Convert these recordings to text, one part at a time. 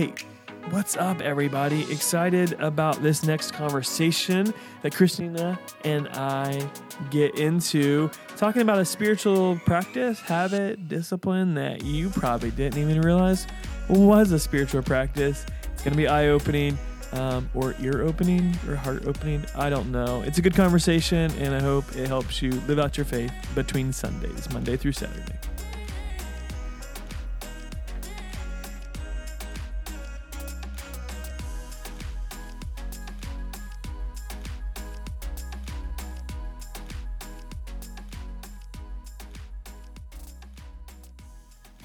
Hey, what's up, everybody? Excited about this next conversation that Christina and I get into, talking about a spiritual practice, habit, discipline that you probably didn't even realize was a spiritual practice. It's going to be eye opening. Um, or ear opening or heart opening. I don't know. It's a good conversation, and I hope it helps you live out your faith between Sundays, Monday through Saturday.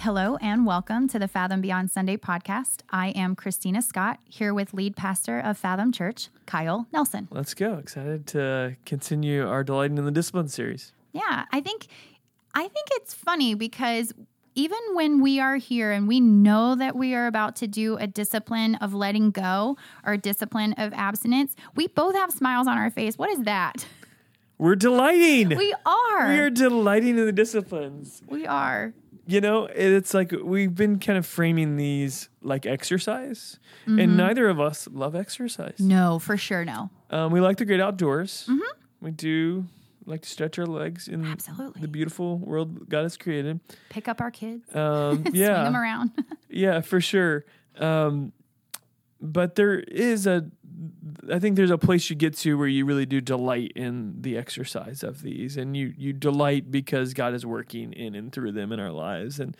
Hello and welcome to the Fathom Beyond Sunday podcast. I am Christina Scott, here with lead pastor of Fathom Church, Kyle Nelson. Let's go. Excited to continue our Delighting in the Discipline series. Yeah, I think I think it's funny because even when we are here and we know that we are about to do a discipline of letting go or discipline of abstinence, we both have smiles on our face. What is that? We're delighting. We are. We are delighting in the disciplines. We are. You know, it's like we've been kind of framing these like exercise, Mm-hmm. and neither of us love exercise. No, for sure no. Um, we like the great outdoors. Mm-hmm. We do like to stretch our legs in Absolutely. the beautiful world God has created. Pick up our kids. Um, Swing them around. Yeah, for sure. Um, but there is a, I think there's a place you get to where you really do delight in the exercise of these, and you you delight because God is working in and through them in our lives, and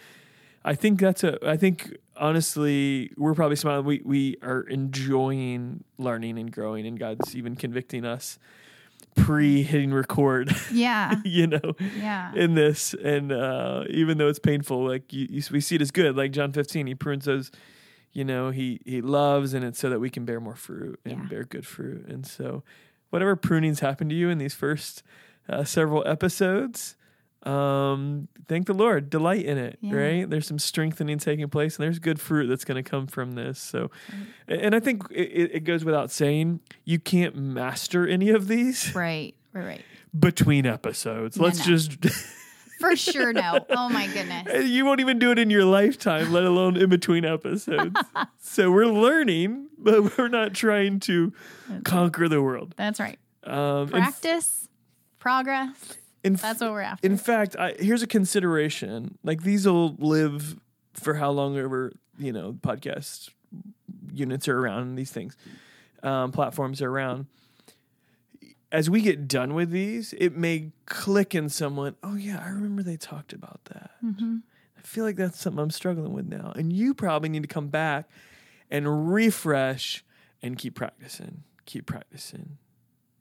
I think that's a. I think honestly, we're probably smiling. We we are enjoying learning and growing, and God's even convicting us pre hitting record. yeah. you know, Yeah. in this and uh even though it's painful like you, you, we see it as good like john 15 he prunes those you know he he loves and it's so that we can bear more fruit and Yeah. bear good fruit and so whatever prunings happen to you in these first uh, several episodes um thank the lord delight in it Yeah. right there's some strengthening taking place and there's good fruit that's going to come from this so and i think it, it goes without saying you can't master any of these Right. Right. Right. between episodes. No, Let's no. just For sure no. Oh my goodness. you won't even do it in your lifetime, let alone in between episodes. so we're learning, but we're not trying to conquer the world. That's right. Um, Practice, progress. in, That's what we're after. in fact, I, here's a consideration: like these will live for how long ever you know podcast units are around and these things, um, platforms are around. As we get done with these, it may click in someone. Oh yeah, I remember they talked about that. Mhm. I feel like that's something I'm struggling with now. And you probably need to come back and refresh and keep practicing, keep practicing,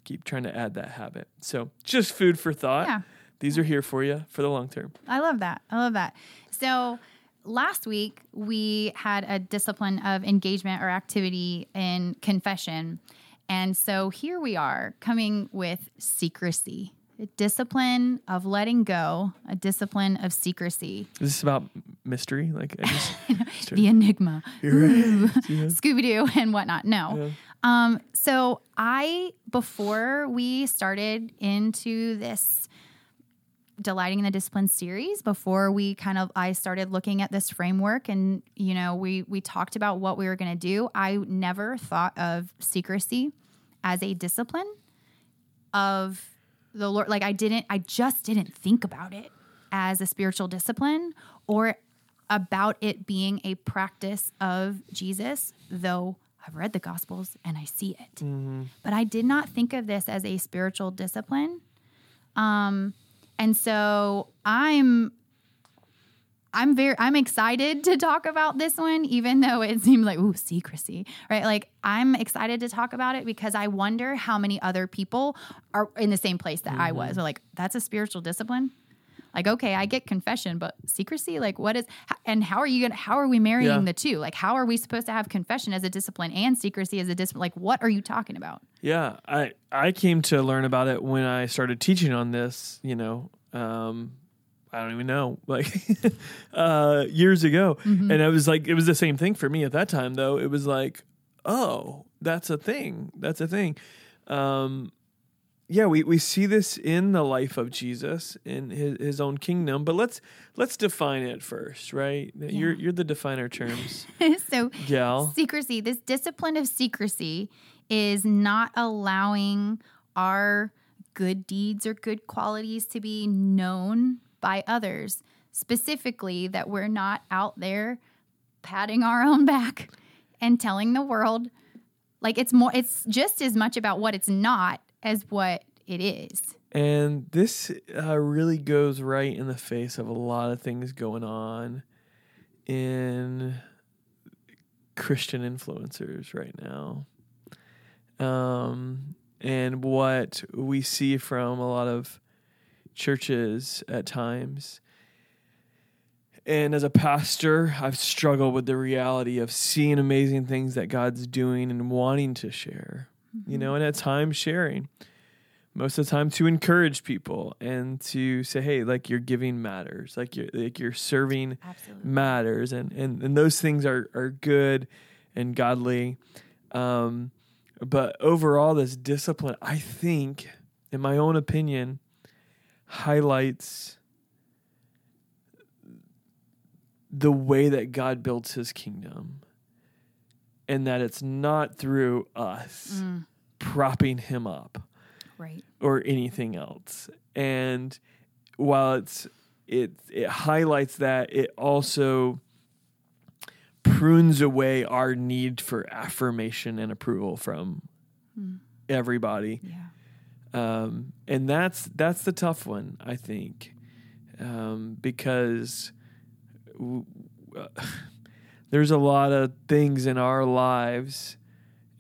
keep trying to add that habit. So just food for thought. Yeah. These are here for you for the long term. I love that. I love that. So last week we had a discipline of engagement or activity in confession. And so here we are coming with secrecy. A discipline of letting go, a discipline of secrecy. Is this about mystery? Like just The enigma. Right. Yeah. Scooby Doo and whatnot. No. Yeah. Um, so I before we started into this delighting in the discipline series, before we kind of I started looking at this framework and you know, we we talked about what we were gonna do, I never thought of secrecy as a discipline of the Lord. Like I didn't, I just didn't think about it as a spiritual discipline or about it being a practice of Jesus, though I've read the Gospels and I see it. But I did not think of this as a spiritual discipline. Um, and so I'm I'm very I'm excited to talk about this one, even though it seemed like ooh secrecy, right? Like I'm excited to talk about it because I wonder how many other people are in the same place that I mm-hmm. was. They're like, that's a spiritual discipline. Like, okay, I get confession, but secrecy, like, what is? And how are you gonna? How are we marrying Yeah. the two? Like, how are we supposed to have confession as a discipline and secrecy as a discipline? Like, what are you talking about? Yeah, I I came to learn about it when I started teaching on this. You know, um, I don't even know, like uh, years ago, and I was like, it was the same thing for me at that time. Though it was like, oh, that's a thing. That's a thing. Um, yeah, we, we see this in the life of Jesus in his, his own kingdom, but let's let's define it first, right? You're you're the definer terms. so gal. secrecy, this discipline of secrecy is not allowing our good deeds or good qualities to be known by others. Specifically, that we're not out there patting our own back and telling the world like it's more it's just as much about what it's not as what it is. And this uh, really goes right in the face of a lot of things going on in Christian influencers right now. Um, and what we see from a lot of churches at times. And as a pastor, I've struggled with the reality of seeing amazing things that God's doing and wanting to share, mm-hmm. you know, and at times sharing. Most of the time to encourage people and to say hey like your giving matters. Like your like your serving Absolutely. matters. And, and and those things are are good and godly. Um but overall this discipline i think in my own opinion highlights the way that god builds his kingdom and that it's not through us mm. propping him up right. or anything else. And while it's it it highlights that it also prunes away our need for affirmation and approval from hmm. everybody. Yeah. Um, and that's that's the tough one i think. Um, because w- uh, there's a lot of things in our lives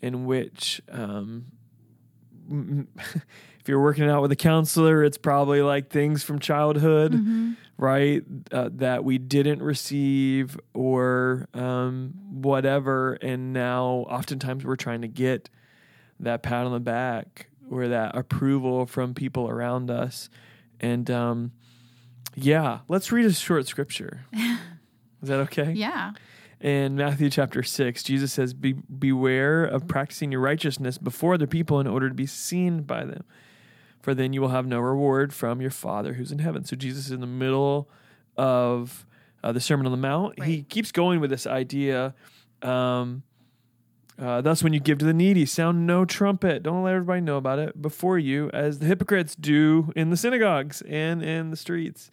in which um, if you're working out with a counselor, it's probably like things from childhood, mm-hmm. right? Uh, that we didn't receive or um, whatever. And now, oftentimes, we're trying to get that pat on the back or that approval from people around us. And um, yeah, let's read a short scripture. Is that okay? Yeah in Matthew chapter 6, Jesus says, Be, Beware of practicing your righteousness before other people in order to be seen by them, for then you will have no reward from your Father who's in heaven. So Jesus is in the middle of uh, the Sermon on the Mount. Right. He keeps going with this idea. Um, uh, thus, when you give to the needy, sound no trumpet. Don't let everybody know about it before you, as the hypocrites do in the synagogues and in the streets,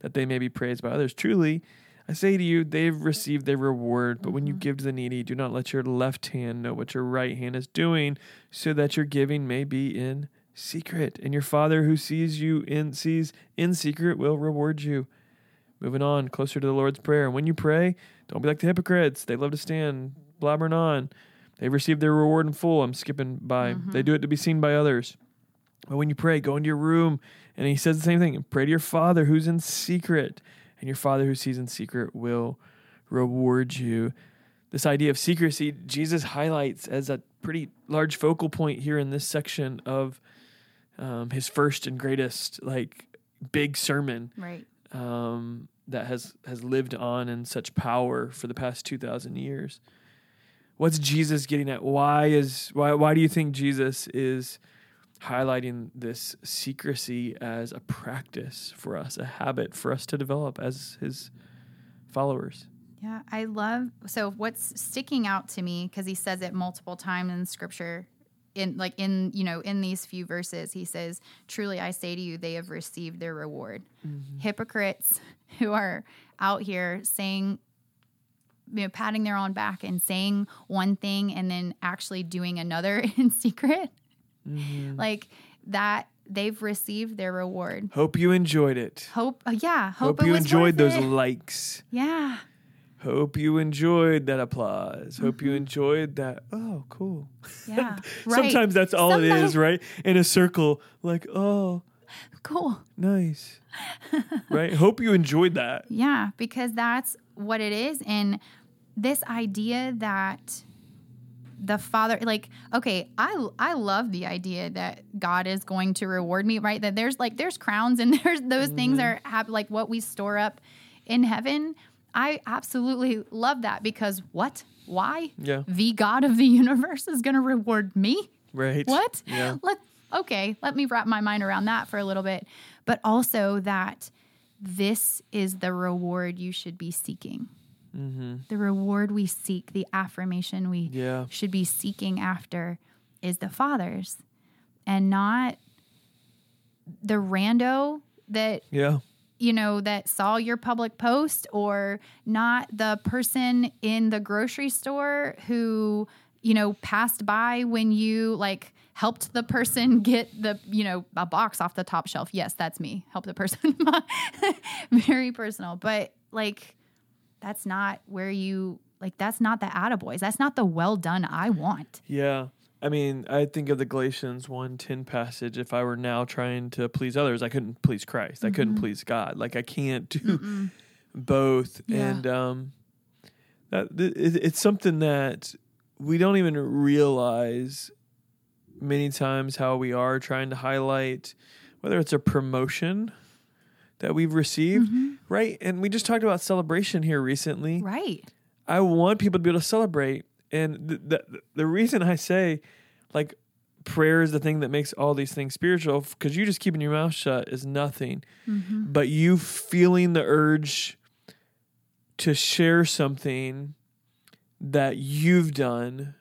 that they may be praised by others. Truly, I say to you, they've received their reward. But when you mm-hmm. give to the needy, do not let your left hand know what your right hand is doing, so that your giving may be in secret. And your Father who sees you in sees in secret will reward you. Moving on, closer to the Lord's Prayer. And when you pray, don't be like the hypocrites. They love to stand blabbering on. They've received their reward in full. I'm skipping by. Mm-hmm. They do it to be seen by others. But when you pray, go into your room. And he says the same thing. Pray to your Father who's in secret and your Father who sees in secret will reward you. This idea of secrecy, Jesus highlights as a pretty large focal point here in this section of um, his first and greatest, like, big sermon. Right. Um, that has has lived on in such power for the past 2000 years what's jesus getting at why is why why do you think jesus is highlighting this secrecy as a practice for us, a habit for us to develop as his followers. Yeah, I love so what's sticking out to me because he says it multiple times in scripture in like in you know in these few verses he says truly i say to you they have received their reward mm-hmm. hypocrites who are out here saying you know patting their own back and saying one thing and then actually doing another in secret Mm-hmm. Like that they've received their reward. Hope you enjoyed it. Hope, uh, yeah. Hope, hope you enjoyed those it. likes. Yeah. Hope you enjoyed that applause. Mm-hmm. Hope you mm-hmm. enjoyed that. Oh, cool. Yeah. right. Sometimes that's all Sometimes. it is, right? In a circle, like, oh, cool. Nice. right? Hope you enjoyed that. Yeah, because that's what it is. And this idea that the father like okay i i love the idea that god is going to reward me right? That there's like there's crowns and there's those mm-hmm. things are have like what we store up in heaven. I absolutely love that because what? Why? Yeah. The god of the universe is going to reward me? Right. What? Yeah. Let okay, let me wrap my mind around that for a little bit. But also that this is the reward you should be seeking. Mm-hmm. The reward we seek, the affirmation we Yeah. should be seeking after is the Father's and not the rando that Yeah. you know, that saw your public post or not the person in the grocery store who, you know, passed by when you like helped the person get the, you know, a box off the top shelf. Yes, that's me. Help the person. Very personal. But like, that's not where you, like, that's not the attaboys. That's not the well done I want. Yeah. I mean, I think of the Galatians 1:10 passage. If I were now trying to please others, I couldn't please Christ. I couldn't please God. Like I can't do both. Yeah. And um that th- it, it's something that we don't even realize many times how we are trying to highlight whether it's a promotion that we've received, mm-hmm. right? And we just talked about celebration here recently. Right. I want people to be able to celebrate. And the, the, the reason I say, like, prayer is the thing that makes all these things spiritual, because you just keeping your mouth shut is nothing. Mm-hmm. But you feeling the urge to share something that you've done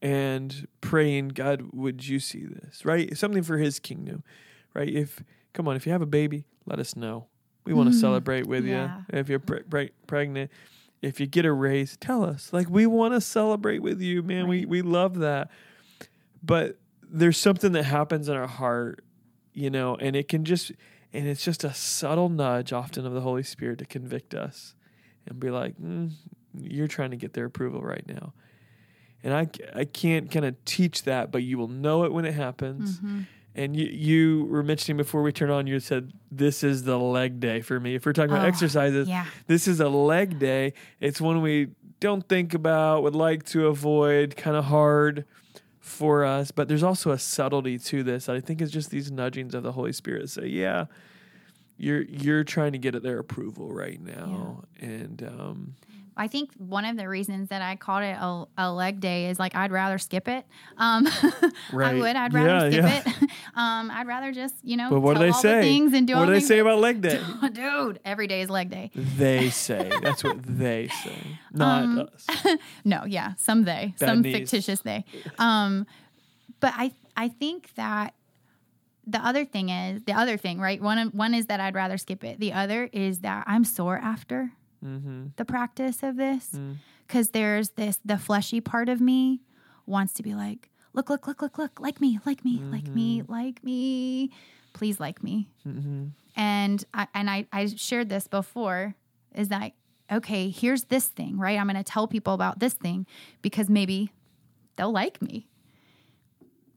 and praying, God, would you see this? Right? Something for his kingdom, right? If, come on, if you have a baby, let us know. We want to Mhm. celebrate with Yeah. you. If you're pre- pre- pregnant, if you get a raise, tell us. Like we want to celebrate with you, man. We Right. we love that. But there's something that happens in our heart, you know, and it can just and it's just a subtle nudge often of the Holy Spirit to convict us and be like, mm, you're trying to get their approval right now. And I, I can't kind of teach that, but you will know it when it happens. Mhm. And you, you were mentioning before we turned on, you said, This is the leg day for me. If we're talking about Oh, exercises, Yeah. this is a leg day. It's one we don't think about, would like to avoid, kind of hard for us. But there's also a subtlety to this. that I think is just these nudgings of the Holy Spirit say, yeah, you're you're trying to get at their approval right now. And um, I think one of the reasons that I called it a, a leg day is like I'd rather skip it. Um, I would. I'd rather Yeah, skip yeah. it. Um, I'd rather just you know. but what do they all the say? things and do what do they say about leg day? Dude, every day is leg day. they say. That's what they say, not Um, us. No, yeah, some they, Bad some knees. fictitious they. Um, but I I think that the other thing is the other thing, right? One one is that I'd rather skip it. The other is that I'm sore after Mm-hmm. the practice of this Mm. because there's this the fleshy part of me wants to be like look look look look look like me like me like me like me please like me Mm-hmm. and I and I, I shared this before is that okay here's this thing right i'm going to tell people about this thing because maybe they'll like me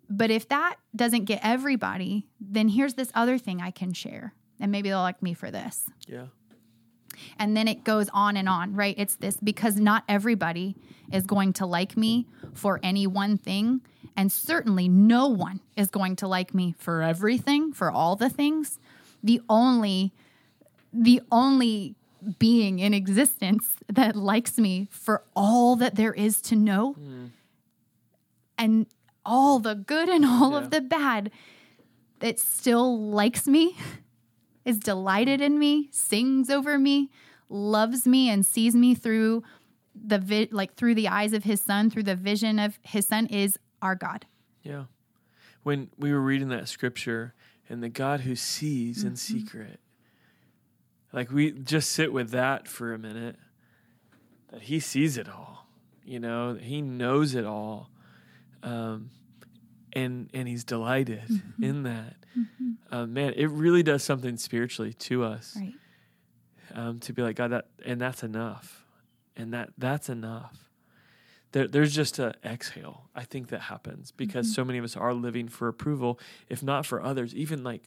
but if that doesn't get everybody then here's this other thing i can share and maybe they'll like me for this Yeah. And then it goes on and on, right? It's this because not everybody is going to like me for any one thing. And certainly no one is going to like me for everything, for all the things. The only, the only being in existence that likes me for all that there is to know hmm. and all the good and all Yeah. of the bad that still likes me is delighted in me, sings over me, loves me, and sees me through the vi- like through the eyes of his son, through the vision of his son is our God. Yeah. When we were reading that scripture and the God who sees Mm-hmm. in secret, like we just sit with that for a minute, that he sees it all, you know, he knows it all. Um, and, and he's delighted Mm-hmm. in that. Um, man, it really does something spiritually to us Right. um, to be like God, that and that's enough, and that that's enough. There, there's just a exhale. I think that happens because Mm-hmm. so many of us are living for approval, if not for others, even like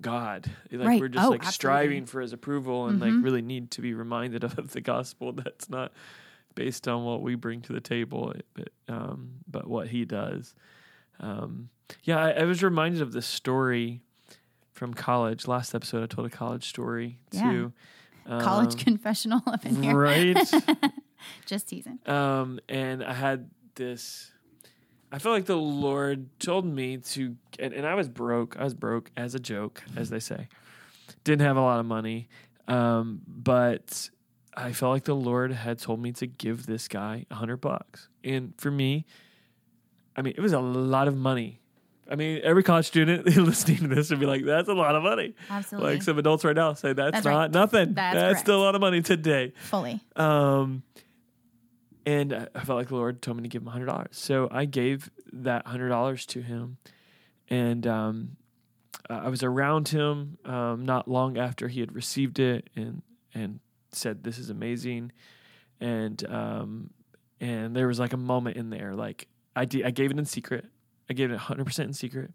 God. Like Right. we're just Oh, like striving for His approval, and like really need to be reminded of the gospel. That's not based on what we bring to the table, but um, but what He does. Um, yeah, I, I was reminded of this story from college. Last episode, I told a college story Yeah. too. College Um, confessional up in here. right? Just teasing. um, and I had this I felt like the Lord told me to, and, and I was broke. I was broke as a joke, as they say. Didn't have a lot of money, um, but I felt like the Lord had told me to give this guy a hundred bucks. And for me, I mean, it was a lot of money. I mean, every college student listening to this would be like, "That's a lot of money." Absolutely. Like some adults right now say, "That's, That's not right. nothing. That's That's still a lot of money today." Fully. Um, and I felt like the Lord told me to give him hundred dollars, so I gave that hundred dollars to him, and um, I was around him um, not long after he had received it, and and said, "This is amazing," and um, and there was like a moment in there, like I did, I gave it in secret, I gave it hundred percent in secret.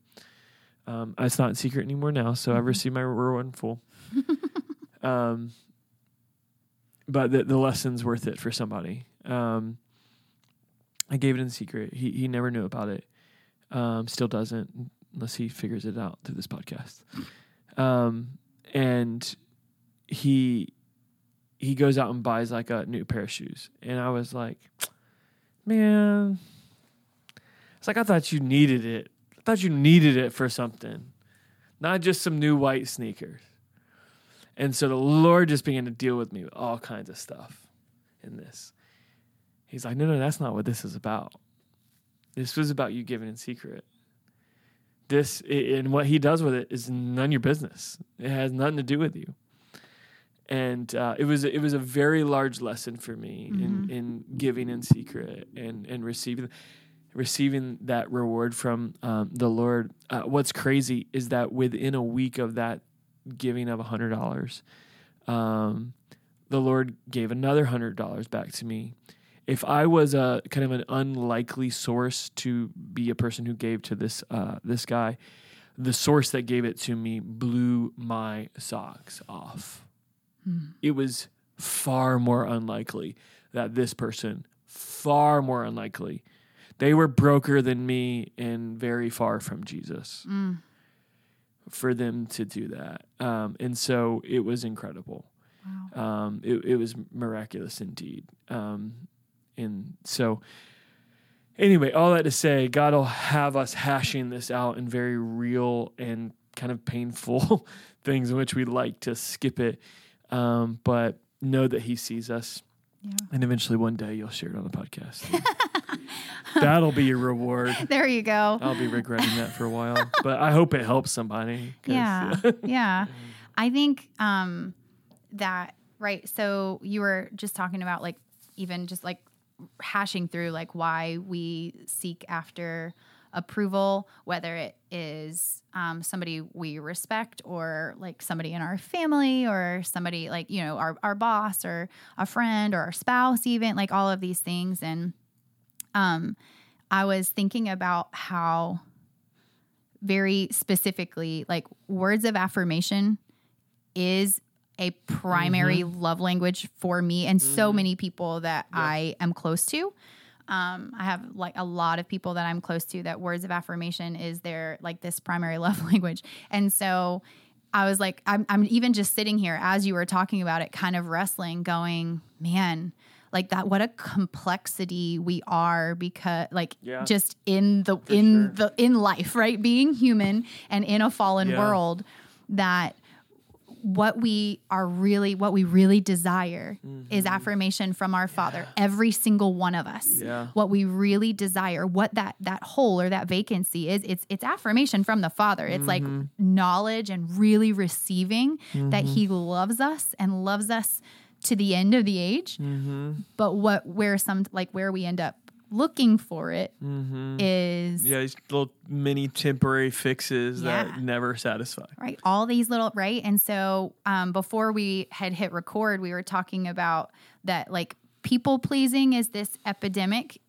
Um, it's not in secret anymore now, so I've Mhm. received my reward in full. um, but the, the lesson's worth it for somebody. Um, I gave it in secret. He he never knew about it. Um, still doesn't unless he figures it out through this podcast. Um, and he he goes out and buys like a new pair of shoes, and I was like, man, it's like I thought you needed it. I thought you needed it for something, not just some new white sneakers. And so the Lord just began to deal with me with all kinds of stuff in this. He's like, no, no, that's not what this is about. This was about you giving in secret. This and what he does with it is none of your business. It has nothing to do with you. And uh, it was it was a very large lesson for me in, Mhm. in giving in secret and and receiving receiving that reward from um, the Lord. Uh, what's crazy is that within a week of that giving of a hundred dollars, um, the Lord gave another hundred dollars back to me. If I was a kind of an unlikely source to be a person who gave to this uh, this guy, the source that gave it to me blew my socks off. Hmm. It was far more unlikely that this person, far more unlikely, they were broker than me and very far from Jesus Mm. for them to do that. Um, and so it was incredible. Wow. Um, it, it was miraculous indeed. Um, and so, anyway, all that to say, God will have us hashing this out in very real and kind of painful things in which we like to skip it. Um, but know that He sees us. Yeah. And eventually one day you'll share it on the podcast. That'll be your reward. There you go. I'll be regretting that for a while, but I hope it helps somebody. Yeah. yeah. I think um that right. So you were just talking about like even just like hashing through like why we seek after approval, whether it is um, somebody we respect or like somebody in our family or somebody like, you know, our, our boss or a friend or our spouse, even like all of these things. And um, I was thinking about how very specifically like words of affirmation is a primary love language for me and so Mhm. many people that. I am close to. Um, I have like a lot of people that I'm close to that words of affirmation is their like this primary love language. And so I was like, I'm, I'm even just sitting here as you were talking about it, kind of wrestling, going, man, like that, what a complexity we are because like Yeah. just in the, in sure. the, in life, right? Being human and in a fallen Yeah. world that what we are really what we really desire is affirmation from our father every single one of us Mm-hmm. Yeah. what we really desire what that that hole or that vacancy is it's it's affirmation from the father it's like Mm-hmm. knowledge and really receiving that he loves us and loves us to the end of the age Mm-hmm. but what where some like where we end up looking for it Mm-hmm. is Yeah, these little mini temporary fixes Yeah. that never satisfy. right all these little right and so um, before we had hit record we were talking about that like people pleasing is this epidemic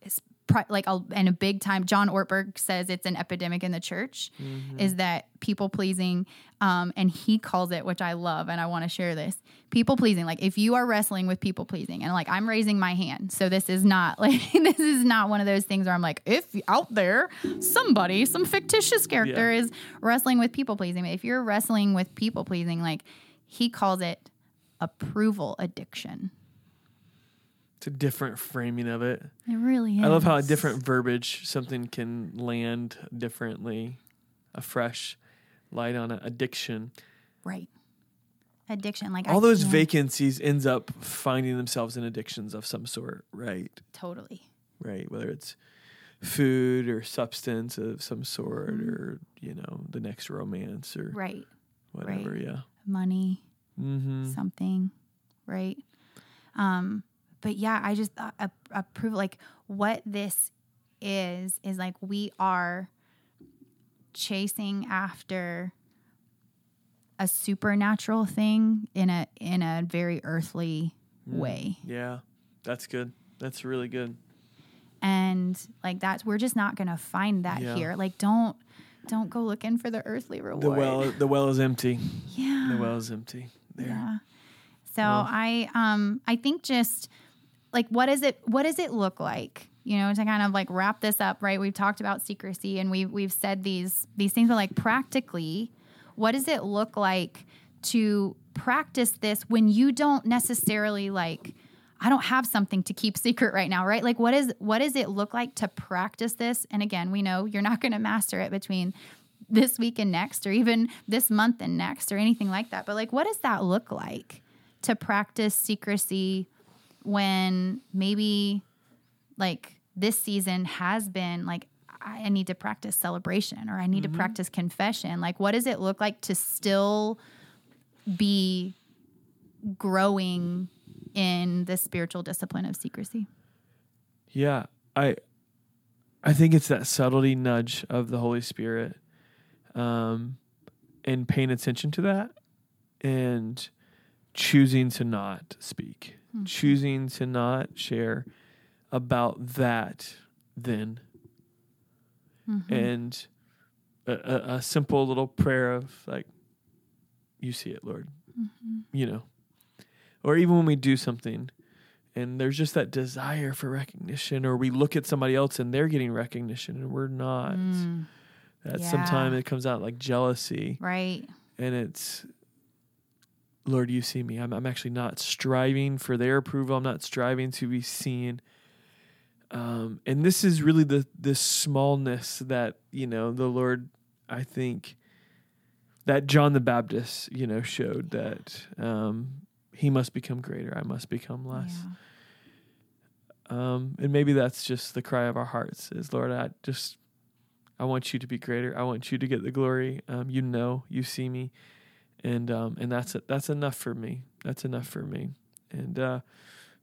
like a, and a big time john ortberg says it's an epidemic in the church is that people pleasing um, and he calls it which i love and i want to share this people pleasing. Like if you are wrestling with people pleasing and like i'm raising my hand so this is not like this is not one of those things where i'm like if out there somebody some fictitious character Yeah. is wrestling with people pleasing if you're wrestling with people pleasing like he calls it approval addiction It's a different framing of it. It really is. I love how a different verbiage something can land differently, a fresh light on it. Addiction. right addiction. Like All I those can't- vacancies ends up finding themselves in addictions of some sort, right? Totally. Right. Whether it's food or substance of some sort, or you know, the next romance or Mm-hmm. Right. whatever. Yeah. Money. Mm-hmm. something, right? Um, but yeah, I just uh, approve like what this is is like we are chasing after a supernatural thing in a in a very earthly Mm. way. Yeah. That's good. That's really good. And like that's we're just not gonna find that Yeah. here. Like don't don't go looking for the earthly reward. The well the well is empty. yeah. The well is empty. There. Yeah. So Well- I um I think just like what is it what does it look like? You know, to kind of like wrap this up, right? We've talked about secrecy and we've we've said these these things, but like practically, what does it look like to practice this when you don't necessarily like I don't have something to keep secret right now, right? Like what is what does it look like to practice this? And again, we know you're not going to master it between this week and next or even this month and next or anything like that. But like what does that look like to practice secrecy when maybe like this season has been like I need to practice celebration or I need to practice confession. Like what does it look like to still be growing in the spiritual discipline of secrecy? Yeah, I I think it's that subtlety nudge of the Holy Spirit, um, and paying attention to that, and choosing to not speak, Mm-hmm. choosing to not share about that. Then, mm-hmm. and a, a, a simple little prayer of like, "You see it, Lord," mm-hmm. you know, or even when we do something and there's just that desire for recognition or we look at somebody else and they're getting recognition and we're not. Mm, that Yeah. sometimes it comes out like jealousy. Right. and it's lord you see me I'm, I'm actually not striving for their approval i'm not striving to be seen um, and this is really the the smallness that you know the lord i think that john the baptist you know showed that um, he must become greater i must become less Yeah. um, and maybe that's just the cry of our hearts is Lord, I just, I want you to be greater. I want you to get the glory. Um, you know, you see me. And, um, and that's, that's enough for me. That's enough for me. And, uh,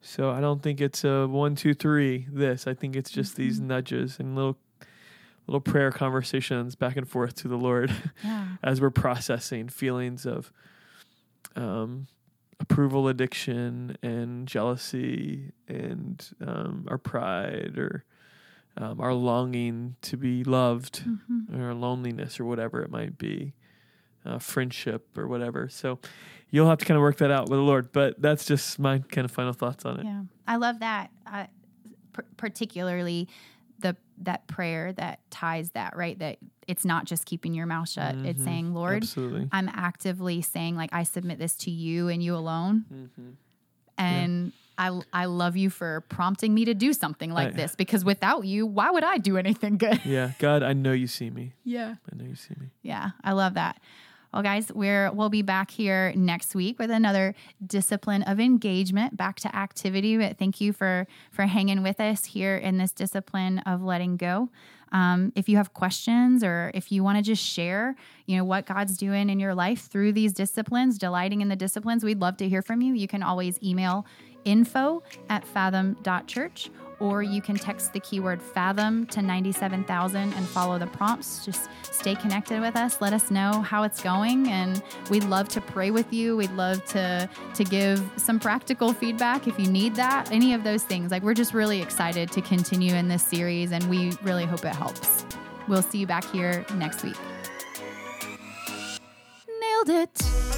so I don't think it's a one, two, three, this, I think it's just these nudges and little, little prayer conversations back and forth to the Lord Yeah. as we're processing feelings of, um, approval addiction and jealousy and um, our pride or um, our longing to be loved Mhm. or loneliness or whatever it might be, uh, friendship or whatever. So you'll have to kind of work that out with the Lord, but that's just my kind of final thoughts on it. Yeah, I love that. Uh, p- particularly the that prayer that ties that right. That it's not just keeping your mouth shut. It's Mhm. saying, Lord, Absolutely. I'm actively saying like I submit this to you and you alone, Mm-hmm. and I I love you for prompting me to do something like I- this because without you, why would I do anything good? Yeah, God, I know you see me. Yeah. I know you see me. Yeah, I love that. Well, guys, we're we'll be back here next week with another discipline of engagement, back to activity. But thank you for for hanging with us here in this discipline of letting go. Um, if you have questions or if you want to just share, you know what God's doing in your life through these disciplines, delighting in the disciplines, we'd love to hear from you. You can always email info at fathom.church or you can text the keyword fathom to 97000 and follow the prompts. Just stay connected with us. Let us know how it's going and we'd love to pray with you. We'd love to to give some practical feedback if you need that any of those things. Like we're just really excited to continue in this series and we really hope it helps. We'll see you back here next week. Nailed it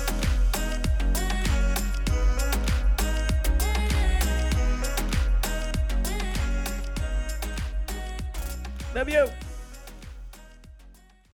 Love you.